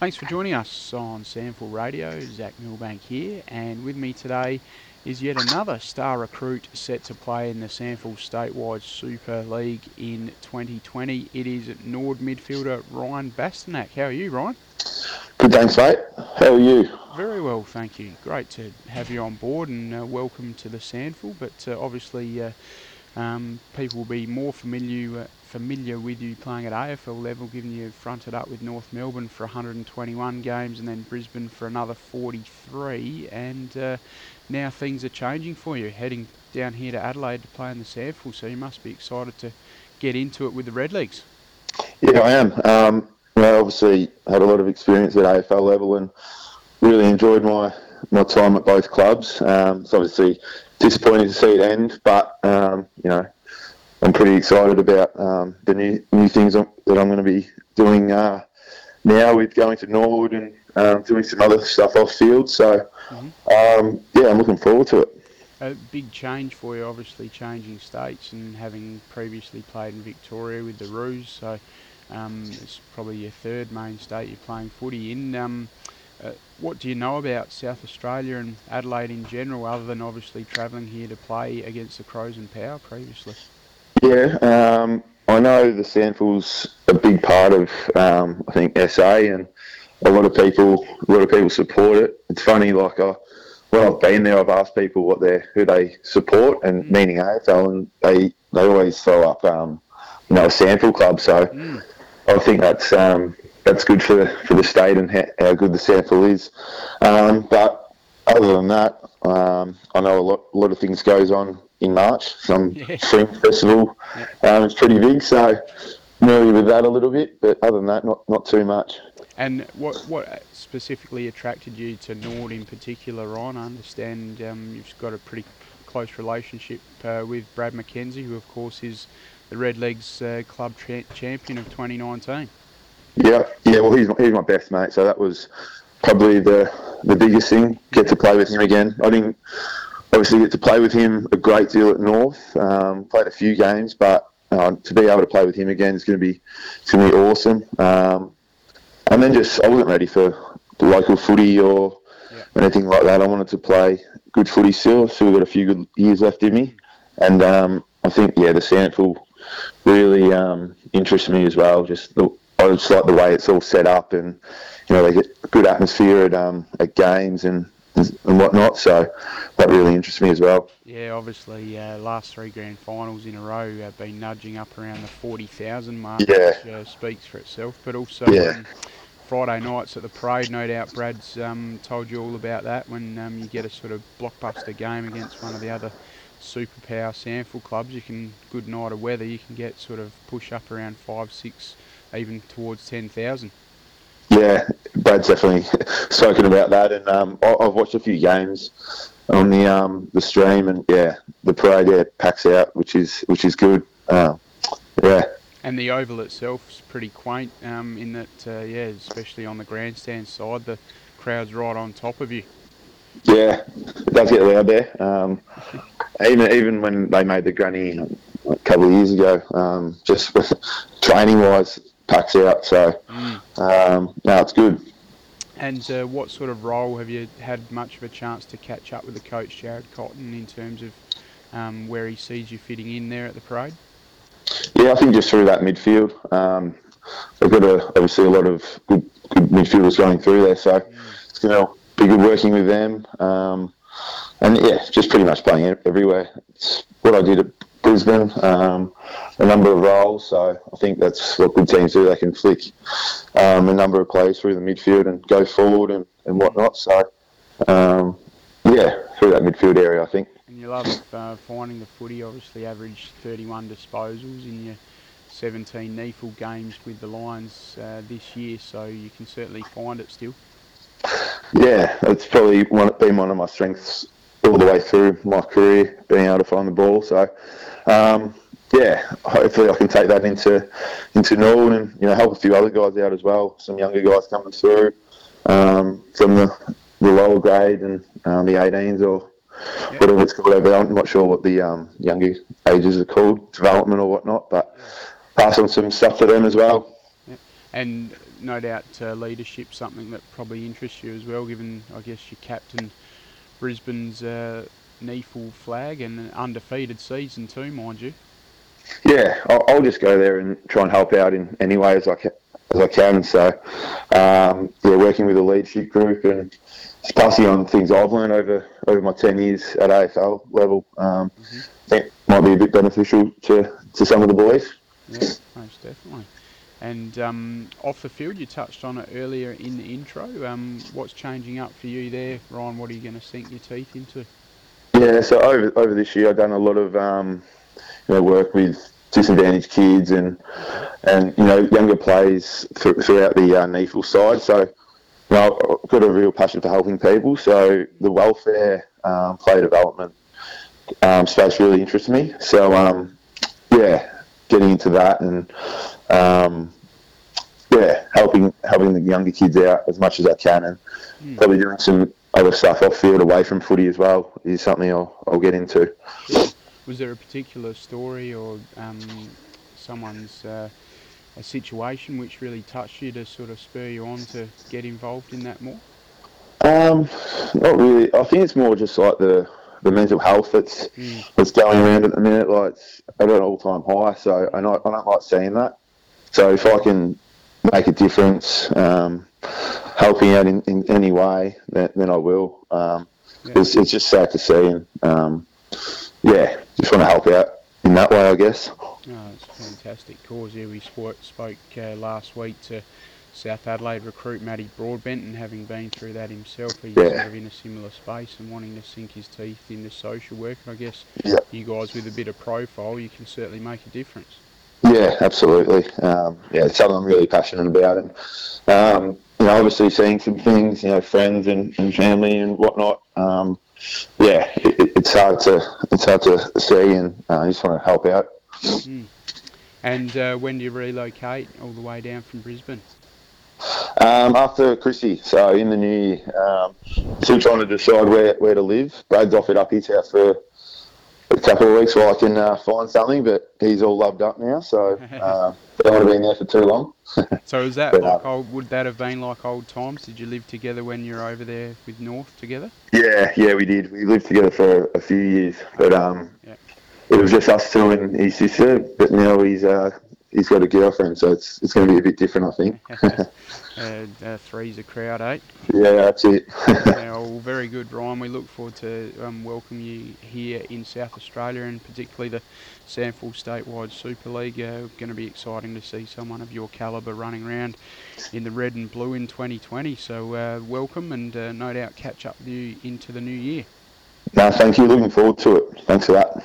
Thanks for joining us on SANFL Radio. Zach Milbank here, and with me today is yet another star recruit set to play in the SANFL Statewide Super League in 2020. It is Nord midfielder Ryan Bastinac. How are you, Ryan? Good, thanks, mate. How are you? Very well, thank you. Great to have you on board, and uh, welcome to the SANFL. But uh, obviously, uh, um, people will be more familiar familiar with you playing at AFL level, given you fronted up with North Melbourne for 121 games and then Brisbane for another 43. And uh, now things are changing for you, heading down here to Adelaide to play in the SANFL. So you must be excited to get into it with the Redlegs. Yeah, I am. Um, you obviously had a lot of experience at AFL level and really enjoyed my my time at both clubs. Um, it's obviously disappointing to see it end, but um, you know I'm pretty excited about um, the new new things that I'm going to be doing uh, now with going to Norwood and um, doing some other stuff off field. So mm-hmm. um, yeah, I'm looking forward to it. A big change for you, obviously changing states and having previously played in Victoria with the Roos. So um, it's probably your third main state you're playing footy in. Uh, what do you know about South Australia and Adelaide in general, other than obviously travelling here to play against the Crows and Power previously? Yeah, um, I know the SANFL's a big part of, um, I think, SA, and a lot of people, a lot of people support it. It's funny, like I, when I've been there, I've asked people what they who they support, and mm. meaning AFL, and they they always throw up, um, you know, a club. So mm. I think that's um, that's good for for the state and how, how good the SANFL is. Um, but other than that, um, I know a lot, a lot of things goes on in March. Some yeah. film festival. Um, it's pretty big, so familiar with that a little bit. But other than that, not not too much. And what what specifically attracted you to Nord in particular, Ron? I understand um, you've got a pretty close relationship uh, with Brad McKenzie, who of course is the Redlegs uh, club tra- champion of 2019. Yeah, yeah. Well, he's my, he's my best mate, so that was probably the the biggest thing. Get to play with him again. I didn't obviously get to play with him a great deal at North. Um, played a few games, but uh, to be able to play with him again is going to be it's going to be awesome. Um, and then just I wasn't ready for the local footy or yeah. anything like that. I wanted to play good footy still. Still got a few good years left in me, and um, I think yeah, the SANFL really um, interests me as well. Just the, I just like the way it's all set up, and you know they get a good atmosphere at um, at games and and whatnot. So that really interests me as well. Yeah, obviously, uh, last three grand finals in a row have been nudging up around the forty thousand mark, yeah. which uh, speaks for itself. But also. Yeah. Um, Friday nights at the parade, no doubt Brad's um, told you all about that when um, you get a sort of blockbuster game against one of the other superpower SANFL clubs. You can, good night of weather, you can get sort of push up around five, six, even towards 10,000. Yeah, Brad's definitely spoken about that, and um, I've watched a few games on the um, the stream, and yeah, the parade yeah packs out, which is which is good. Uh, yeah. And the oval itself is pretty quaint um, in that, uh, yeah, especially on the grandstand side, the crowd's right on top of you. Yeah, it does get loud there. Um, even even when they made the granny a couple of years ago, um, just training wise, packs out. So mm. um, no, it's good. And uh, what sort of role have you had much of a chance to catch up with the coach Jared Cotton in terms of um, where he sees you fitting in there at the parade? Yeah, I think just through that midfield. Um, they've got a, obviously a lot of good, good midfielders going through there, so mm. it's going to be good working with them. Um, and yeah, just pretty much playing everywhere. It's what I did at Brisbane, um, a number of roles. So I think that's what good teams do. They can flick um, a number of players through the midfield and go forward and, and whatnot. So um, yeah, through that midfield area, I think. And you love uh, finding the footy. Obviously, averaged 31 disposals in your 17 NEAFL games with the Lions uh, this year. So you can certainly find it still. Yeah, it's probably one, been one of my strengths all the way through my career, being able to find the ball. So, um, yeah, hopefully I can take that into into Norwood and you know help a few other guys out as well. Some younger guys coming through um, from the, the lower grade and um, the 18s or yeah. whatever it's called. I'm not sure what the um, younger ages are called, development or whatnot, but pass on some stuff to them as well. Yeah. And no doubt uh, leadership something that probably interests you as well, given I guess you captain Brisbane's uh, NEAFL flag and an undefeated season too, mind you. Yeah, I'll, I'll just go there and try and help out in any way as I can. As I can, so um, yeah, working with the leadership group and just passing on things I've learned over over my ten years at AFL level. Um, Mm-hmm. Might be a bit beneficial to, to some of the boys. Yeah, most definitely. And um, off the field, you touched on it earlier in the intro. Um, what's changing up for you there, Ryan? What are you going to sink your teeth into? Yeah, so over over this year, I've done a lot of um, you know work with disadvantaged kids and and you know younger players th- throughout the uh, NEAFL side. So you know, I've got a real passion for helping people. So the welfare um, player development um, space really interests me. So um, yeah, getting into that and um, yeah, helping helping the younger kids out as much as I can, and Hmm. probably doing some other stuff off field away from footy as well is something I'll, I'll get into. Was there a particular story or um, someone's uh, a situation which really touched you to sort of spur you on to get involved in that more? Um, not really. I think it's more just like the the mental health that's Mm. that's going around at the minute. Like it's at an all time high. So and I I don't like seeing that. So if I can make a difference, um, helping out in, in any way, then, then I will. Um, Yeah. it's, it's just sad to see, and um, yeah, just want to help out in that way, I guess. Oh, it's a fantastic cause. Yeah, we spoke, spoke uh, last week to South Adelaide recruit Matty Broadbent, and having been through that himself, he's Yeah. sort of in a similar space and wanting to sink his teeth into social work. And I guess Yeah. you guys with a bit of profile, you can certainly make a difference. Yeah, absolutely. Um, yeah, it's something I'm really passionate about, and um, you know, obviously seeing some things, you know, friends and, and family and whatnot. Um, yeah, it, it- it's hard to it's hard to see, and uh, I just want to help out. And uh, when do you relocate all the way down from Brisbane? Um, after Chrissy, so in the new year, um, still trying to decide where, where to live. Brad's offered up his house for a couple of weeks while I can uh, find something, but he's all loved up now, so uh, don't want to be in there for too long. So is that But, like uh, old? Would that have been like old times? Did you live together when you were over there with North together? Yeah, yeah, we did. We lived together for a few years, but um, Yeah. it was just us two and his sister. But now he's uh, he's got a girlfriend, so it's it's going to be a bit different, I think. uh, uh, three's a crowd, eight. yeah, that's it. Yeah, well, very good, Ryan. We look forward to um, welcome you here in South Australia and particularly the SANFL Statewide Super League. Uh, going to be exciting to see someone of your calibre running around in the red and blue in 2020. So uh, welcome and uh, no doubt catch up with you into the new year. no, thank you. Looking forward to it. Thanks for that.